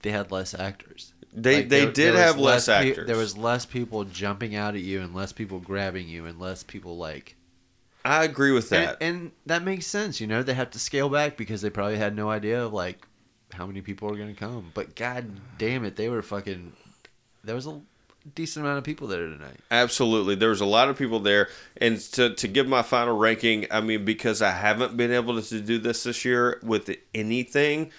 S3: they had less actors.
S2: they
S3: Like,
S2: they
S3: there-
S2: did
S3: there
S2: have less,
S3: pe-
S2: actors.
S3: there was less people jumping out at you, and less people grabbing you, and less people like.
S2: I agree with
S3: And,
S2: that.
S3: and that makes sense. You know, they have to scale back because they probably had no idea of like how many people are going to come. But god damn it, they were fucking. There was a decent amount of people there tonight.
S2: Absolutely. There was a lot of people there. And to, to give my final ranking, I mean, because I haven't been able to do this this year with anything,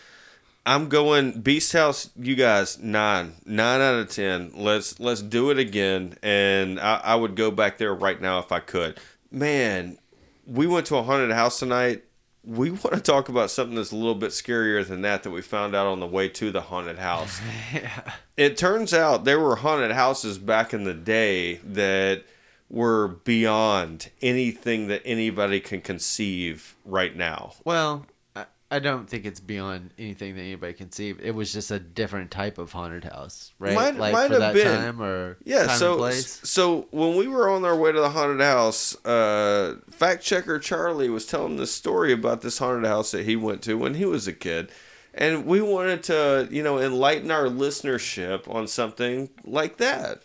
S2: I'm going Beast House, you guys, nine. Nine out of ten. Let's let's do it again. And I, I would go back there right now if I could. Man, we went to a haunted house tonight. We *laughs* want to talk about something that's a little bit scarier than that that we found out on the way to the haunted house *laughs* yeah. it turns out there were haunted houses back in the day that were beyond anything that anybody can conceive right now.
S3: Well, I, I don't think it's beyond anything that anybody can see. It was just a different type of haunted house, right?
S2: Might-
S3: like
S2: might
S3: for
S2: have
S3: that
S2: been.
S3: time or
S2: Yeah,
S3: time
S2: so
S3: and place.
S2: so when we were on our way to the haunted house, uh, fact checker Charlie was telling this story about this haunted house that he went to when he was a kid. And we wanted to, you know, enlighten our listenership on something like that.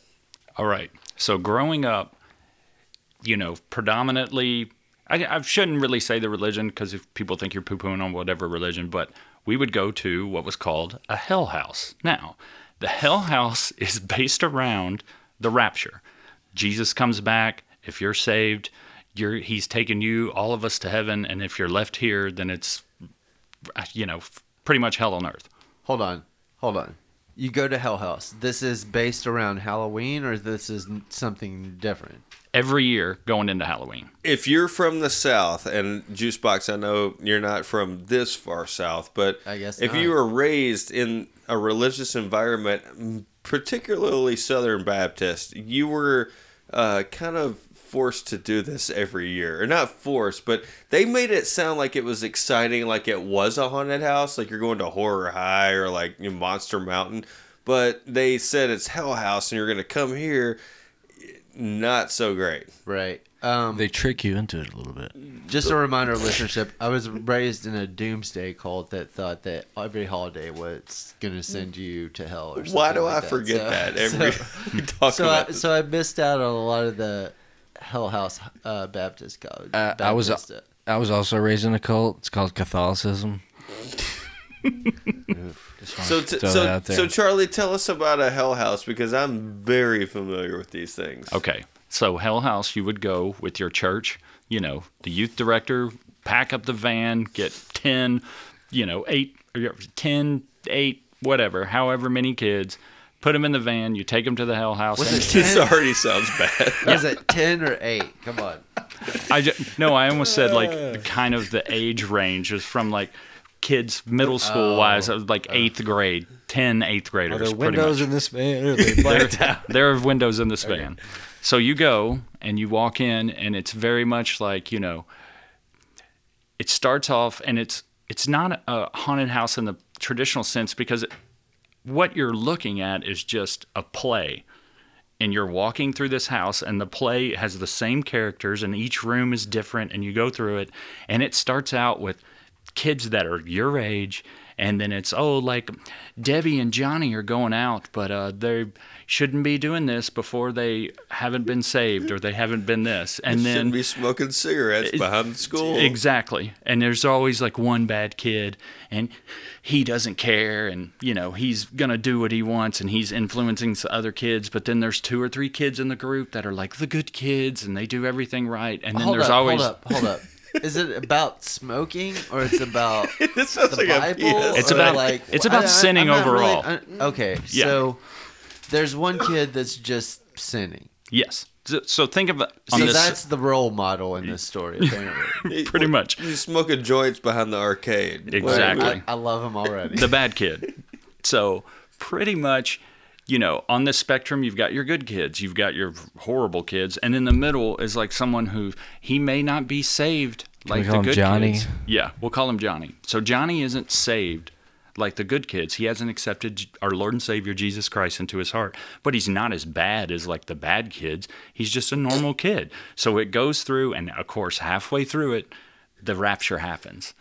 S4: All right. So growing up, you know, predominantly, I, I shouldn't really say the religion because if people think you're poo pooing on whatever religion, but we would go to what was called a hell house. Now, the hell house *laughs* is based around the rapture. Jesus comes back. If you're saved, you're he's taking you, all of us, to heaven. And if you're left here, then it's, you know, pretty much hell on earth.
S3: Hold on, hold on. You go to Hell House. This is based around Halloween, or this is something different.
S4: Every year going into Halloween.
S2: if you're from the south and juicebox i know you're not from this far south but
S3: I guess
S2: if
S3: not.
S2: you were raised in a religious environment particularly southern baptist you were uh, kind of forced to do this every year or not forced but they made it sound like it was exciting like it was a haunted house like you're going to horror high or like you know, monster mountain but they said it's hell house and you're going to come here not so great
S3: Right. Um,
S5: They trick you into it a little bit.
S3: just a reminder, of listenership. I was raised in a doomsday cult that thought that every holiday was going to send you to hell. Or something
S2: Why do
S3: like
S2: I
S3: that.
S2: forget *laughs*
S3: So-
S2: that every
S3: so- *laughs*
S2: we talk
S3: so
S2: about
S3: I,
S2: this?
S3: so I missed out on a lot of the Hell House uh, Baptist college.
S5: Uh, I was-
S3: Baptist, uh,
S5: I was also raised in a cult. It's called Catholicism. *laughs* Just wanna
S2: So, t- so, so Charlie, tell us about a Hell House because I'm very familiar with these things.
S4: Okay. So Hell House, you would go with your church, you know, the youth director, pack up the van, get 10, you know, 8, or 10, 8, whatever, however many kids, put them in the van, you take them to the Hell House.
S3: Was
S4: and-
S3: it *laughs*
S2: This already sounds bad. *laughs*
S3: Was it 10 or 8? Come on.
S4: I just, no, I almost said like kind of the age range is from like kids middle school wise, oh, it was like eighth grade, 10 eighth
S5: Are
S4: graders.
S5: there windows in this van? Are *laughs* blacked
S4: there are windows in this van. So you go and you walk in, and it's very much like you know. It starts off, and it's it's not a haunted house in the traditional sense because it, what you're looking at is just a play. And you're walking through this house, and the play has the same characters, and each room is different, and you go through it. And it starts out with kids that are your age, and then it's, oh, like Debbie and Johnny are going out, but uh, they shouldn't be doing this before they haven't been saved or they haven't been this. And then
S2: Shouldn't be smoking cigarettes behind the school.
S4: Exactly. And there's always like one bad kid and he doesn't care and you know, he's going to do what he wants and he's influencing s- other kids, but then there's two or three kids in the group that are like the good kids and they do everything right. And then
S3: hold
S4: there's
S3: up,
S4: always
S3: hold up, hold up. Is it about smoking or it's about *laughs*
S2: this sounds
S3: the
S2: like
S3: Bible?
S2: PS.
S4: It's about-
S3: like
S4: it's about sinning
S3: not really-
S4: overall.
S3: I- mm. okay,
S4: Yeah.
S3: so there's one kid that's just sinning.
S4: Yes. So, so think of it on
S3: So
S4: this
S3: that's the role model in this story, *laughs* apparently. *laughs*
S4: pretty much.
S2: He's smoking joints behind the arcade.
S4: Exactly.
S3: I, I love him already.
S4: the bad kid. So pretty much, you know, on this spectrum, you've got your good kids, you've got your horrible kids, and in the middle is like someone who he may not be saved
S5: we
S4: like the good
S5: Johnny?
S4: kids. Yeah, we'll call him Johnny. So Johnny isn't saved like the good kids. He hasn't accepted our Lord and Savior Jesus Christ into his heart, but he's not as bad as like the bad kids. He's just a normal kid. So it goes through, and of course, halfway through it, the rapture happens,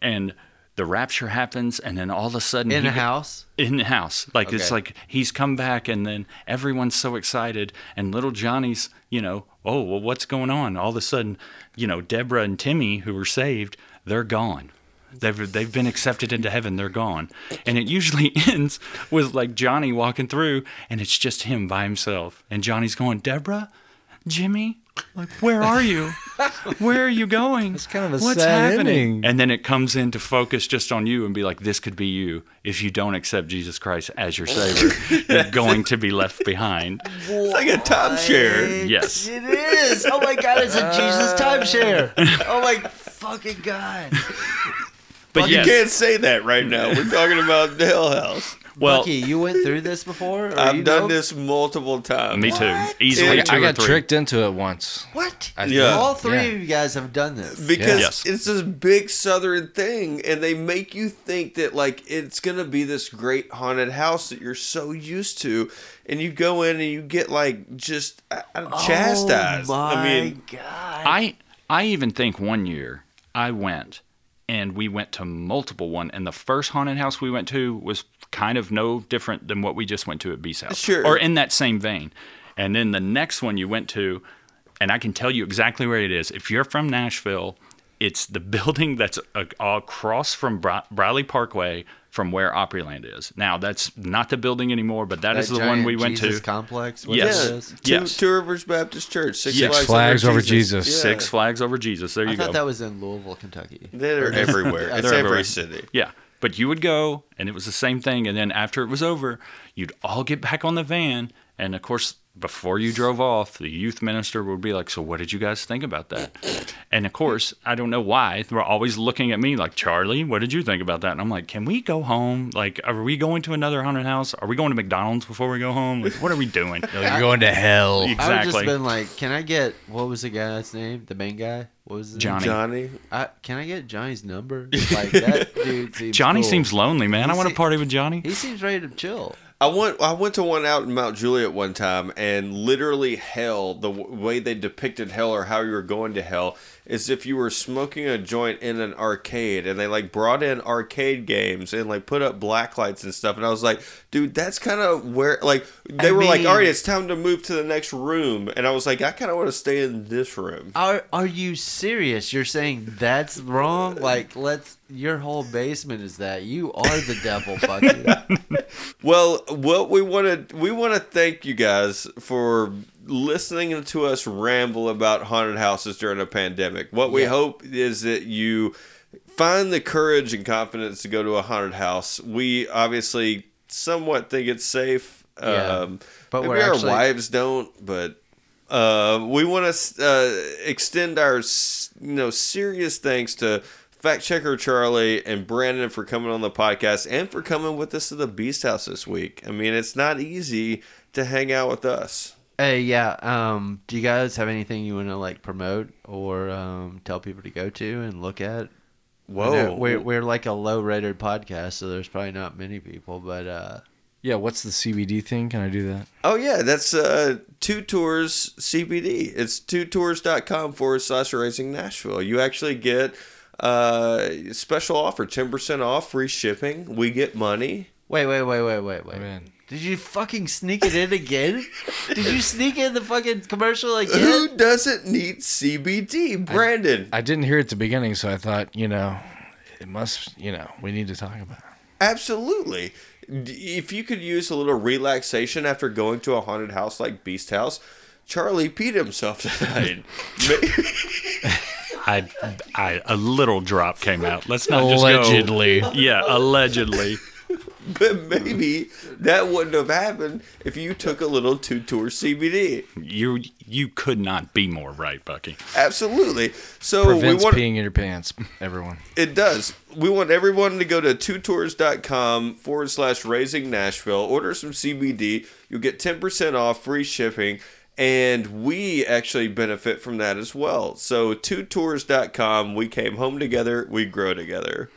S4: and the rapture happens, and then all of a sudden
S3: in
S4: he
S3: a
S4: get-
S3: house.
S4: in the house. Like it's like he's come back, and then everyone's so excited, and little Johnny's, you know, oh well, what's going on? All of a sudden, you know, Deborah and Timmy, who were saved, they're gone. They've they've been accepted into heaven. They're gone, and it usually *laughs* ends with like Johnny walking through, and it's just him by himself, and Johnny's going, Deborah, Jimmy. Like, where are you? Where are you going?
S5: It's kind of a
S4: What's
S5: sad
S4: happening?
S5: ending.
S4: And then it comes in to focus just on you and be like, this could be you. If you don't accept Jesus Christ as your Savior, *laughs* you're going to be left behind.
S2: It's like a timeshare.
S4: Yes.
S3: It is. Oh my god, it's a Jesus timeshare. Oh my fucking god.
S4: But
S2: You
S4: yes,
S2: can't say that right now. We're talking about the Hell House.
S4: Well,
S3: Bucky, you went through this before? Or
S2: I've done
S3: know?
S2: this multiple times.
S4: me too.
S3: What?
S4: Easily
S2: Yeah,
S4: two
S5: I
S4: or
S5: got
S4: three.
S5: tricked into it once.
S3: What?
S5: I
S2: Yeah.
S3: All three
S5: Yeah.
S3: of you guys have done this.
S2: because
S4: Yes.
S2: it's this big southern thing and they make you think that like it's gonna be this great haunted house that you're so used to and you go in and you get like just uh, chastised
S3: Oh my
S2: i mean
S3: god.
S4: I I even think one year I went and we went to multiple one and the first haunted house we went to was kind of no different than what we just went to at Beast House.
S2: Sure.
S4: Or in that same vein. And then the next one you went to and I can tell you exactly where it is. If you're from Nashville, it's the *laughs* building that's uh, across from Bri- Briley Parkway from where Opryland is. Now, that's not the building anymore, but
S3: that
S4: is the one we went
S3: Jesus
S4: to.
S3: complex. What
S4: Yes.
S3: it is?
S4: Yes.
S2: two rivers baptist church six
S4: Yes.
S2: flags,
S5: Flags
S2: over
S5: over
S2: jesus,
S5: Jesus.
S2: Yeah.
S4: Six Flags over Jesus. There you
S3: I
S4: go.
S3: I thought that was in Louisville, Kentucky.
S2: they're *laughs* everywhere it's
S4: They're
S2: every
S4: everywhere.
S2: city
S4: Yeah. But you would go, and it was the same thing. And then after it was over, you'd all get back on the van. And of course, before you drove off, the youth minister would be like, So, what did you guys think about that? And of course, I don't know why. They're always looking at me like, Charlie, what did you think about that? And I'm like, Can we go home? Like, are we going to another haunted house? Are we going to McDonald's before we go home? Like, what are we doing? *laughs*
S5: You're going to hell. *laughs*
S3: I would just
S4: Exactly.
S3: been like, can I get what was the guy's name? The main guy? What was his
S4: Johnny.
S2: johnny
S3: I, can I get Johnny's number? *laughs* Like that dude seems
S4: Johnny
S3: cool.
S4: seems lonely, man. I
S3: He
S4: want to party with Johnny.
S3: He seems ready to chill.
S2: I went I went to one out in Mount Juliet one time and literally hell the way they depicted hell or how you were going to hell is if you were smoking a joint in an arcade and they like brought in arcade games and like put up black lights and stuff and I was like dude that's kind of where like they
S3: I
S2: were like all right it's time to move to the next room and I was like I kind of want to stay in this room
S3: Are are you serious? You're saying that's wrong? Like let's your whole basement is that. You are the devil, *laughs* Bucky.
S2: Well, what we want to we want to thank you guys for listening to us ramble about haunted houses during a pandemic. What we
S3: Yeah.
S2: hope is that you find the courage and confidence to go to a haunted house. We obviously somewhat think it's safe.
S3: Yeah.
S2: Um,
S3: But
S2: maybe our
S3: actually-
S2: wives don't, but uh, we want to uh, extend our you know serious thanks to fact checker Charlie and Brandon for coming on the podcast and for coming with us to the Beast House this week. I mean, it's not easy to hang out with us.
S3: Hey, yeah. Um, do you guys have anything you want to like promote or um, tell people to go to and look at? I know
S2: Whoa,
S3: we're we're like a low rated podcast, so there's probably not many people, but uh,
S5: Yeah, what's the CBD thing? Can I do that?
S2: Oh yeah, that's uh, Two Tours CBD. It's twotours.com forward slash Racing Nashville. You actually get uh, special offer, ten percent off, free shipping. We get money.
S3: Wait, wait, wait, wait, wait, wait.
S5: Man.
S3: Did you fucking sneak it in again? Did you sneak in the fucking commercial again?
S2: Who doesn't need CBD? Brandon.
S5: I didn't hear it at the beginning, so I thought, you know, it must, you know, we need to talk about it.
S2: Absolutely. If you could use a little relaxation after going to a haunted house like Beast House, Charlie peed himself tonight. *laughs*
S4: I, I, a little drop came out. Let's not just go.
S5: Allegedly.
S4: Yeah, allegedly. *laughs*
S2: but maybe that wouldn't have happened if you took a little two tour CBD.
S4: You, you could not be more right, Bucky.
S2: Absolutely. So
S5: Prevents
S2: we want
S5: peeing in your pants, everyone.
S2: it does. We want everyone to go to twotours.com forward slash raising Nashville, order some CBD. You'll get 10% off free shipping. And we actually benefit from that as well. So, twotours.com, we came home together, we grow together.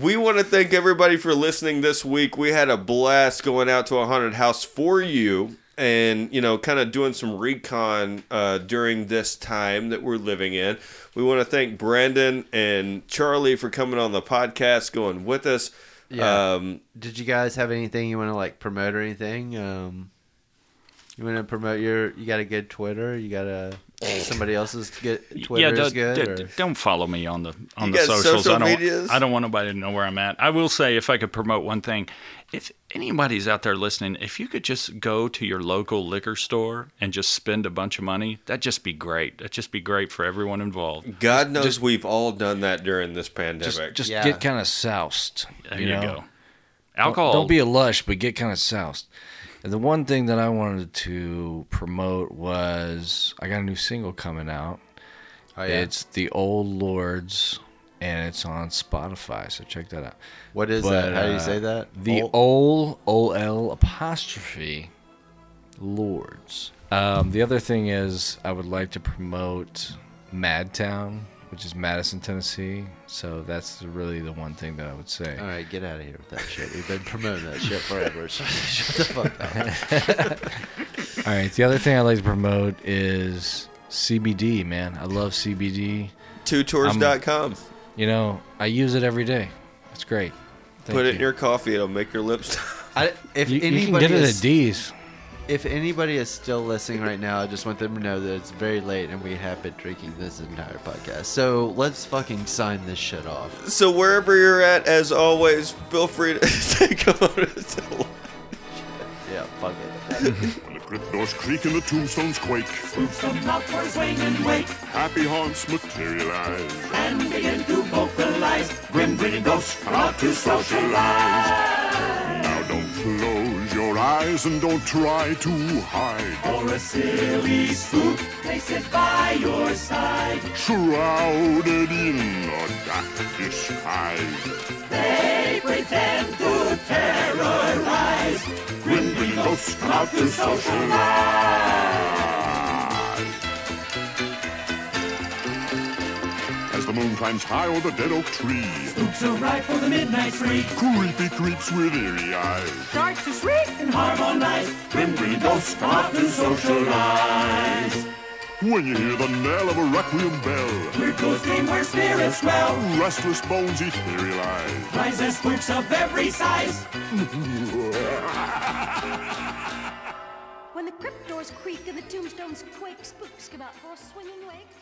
S2: We want to thank everybody for listening this week. We had a blast going out to a haunted house for you and, you know, kind of doing some recon uh, during this time that we're living in. We want to thank Brandon and Charlie for coming on the podcast, going with us.
S3: Yeah.
S2: Um,
S3: Did you guys have anything you want to like promote or anything? Um, you want to promote your? You got a good Twitter. You got a somebody else's get Twitter
S4: yeah,
S3: is
S4: don't,
S3: good.
S4: don't- don't follow me on the on
S2: You
S4: the socials.
S2: social
S4: I don't.
S2: medias?
S4: I don't want nobody to know where I'm at. I will say, if I could promote one thing, if anybody's out there listening, if you could just go to your local liquor store and just spend a bunch of money, that'd just be great. That'd just be great for everyone involved.
S2: God knows we've all done that during this pandemic.
S5: Just, just
S3: Yeah.
S5: get kind of soused.
S4: There
S5: you
S4: you,
S5: know?
S4: go.
S5: Don't-
S4: Alcohol.
S5: Don't, be a lush, but get kind of soused. And the one thing that I wanted to promote was I got a new single coming out.
S3: oh, yeah.
S5: It's The Old Lords, and it's on Spotify. So check that out.
S3: what is
S5: but,
S3: that? How do you
S5: uh,
S3: say that?
S5: The
S3: Ol-
S5: Ol O L apostrophe Lords. Um, the other thing is I would like to promote Madtown, which is Madison, Tennessee. So that's really the one thing that I would say.
S3: All right, get out of here with that shit. We've been promoting that shit forever. So *laughs* shut the fuck up. *laughs*
S5: All right. The other thing I'd like to promote is CBD, man. I love CBD.
S2: Twotours.com.
S5: You know, I use it every day. It's great. Thank
S2: Put it
S5: you.
S2: in your coffee, it'll make your lips.
S3: I, *laughs* if
S5: You, you
S3: anybody
S5: can get it
S3: is,
S5: at D's.
S3: If anybody is still listening right now, I just want them to know that it's very late and we have been drinking this entire podcast. So let's fucking sign this shit off.
S2: so wherever you're at, as always, feel free to *laughs* take a moment to
S3: Yeah, fuck it.
S6: When the crypt doors creak and the tombstones quake,
S7: Spooks come out for swing and wake
S6: happy haunts materialize.
S7: and begin to vocalize. Grim grinning ghosts come out to socialize.
S6: Now don't close your eyes and don't try to hide.
S7: For a silly spook, they sit by your side.
S6: Shrouded in a dark disguise.
S7: They pretend to terrorize. Grim ghosts come out to socialize.
S6: The moon climbs high o'er the dead oak tree,
S7: Spooks arrive for the midnight spree.
S6: creepy creeps with eerie eyes.
S7: Starts to shriek and harmonize. Grim grinning ghosts come out to socialize.
S6: When you hear the knell of a requiem bell,
S7: Weird ghost game where spirits dwell.
S6: restless bones etherealize.
S7: Rise as spooks of every size.
S8: When the crypt doors creak and the tombstones quake, spooks come out for a swinging wake. Happy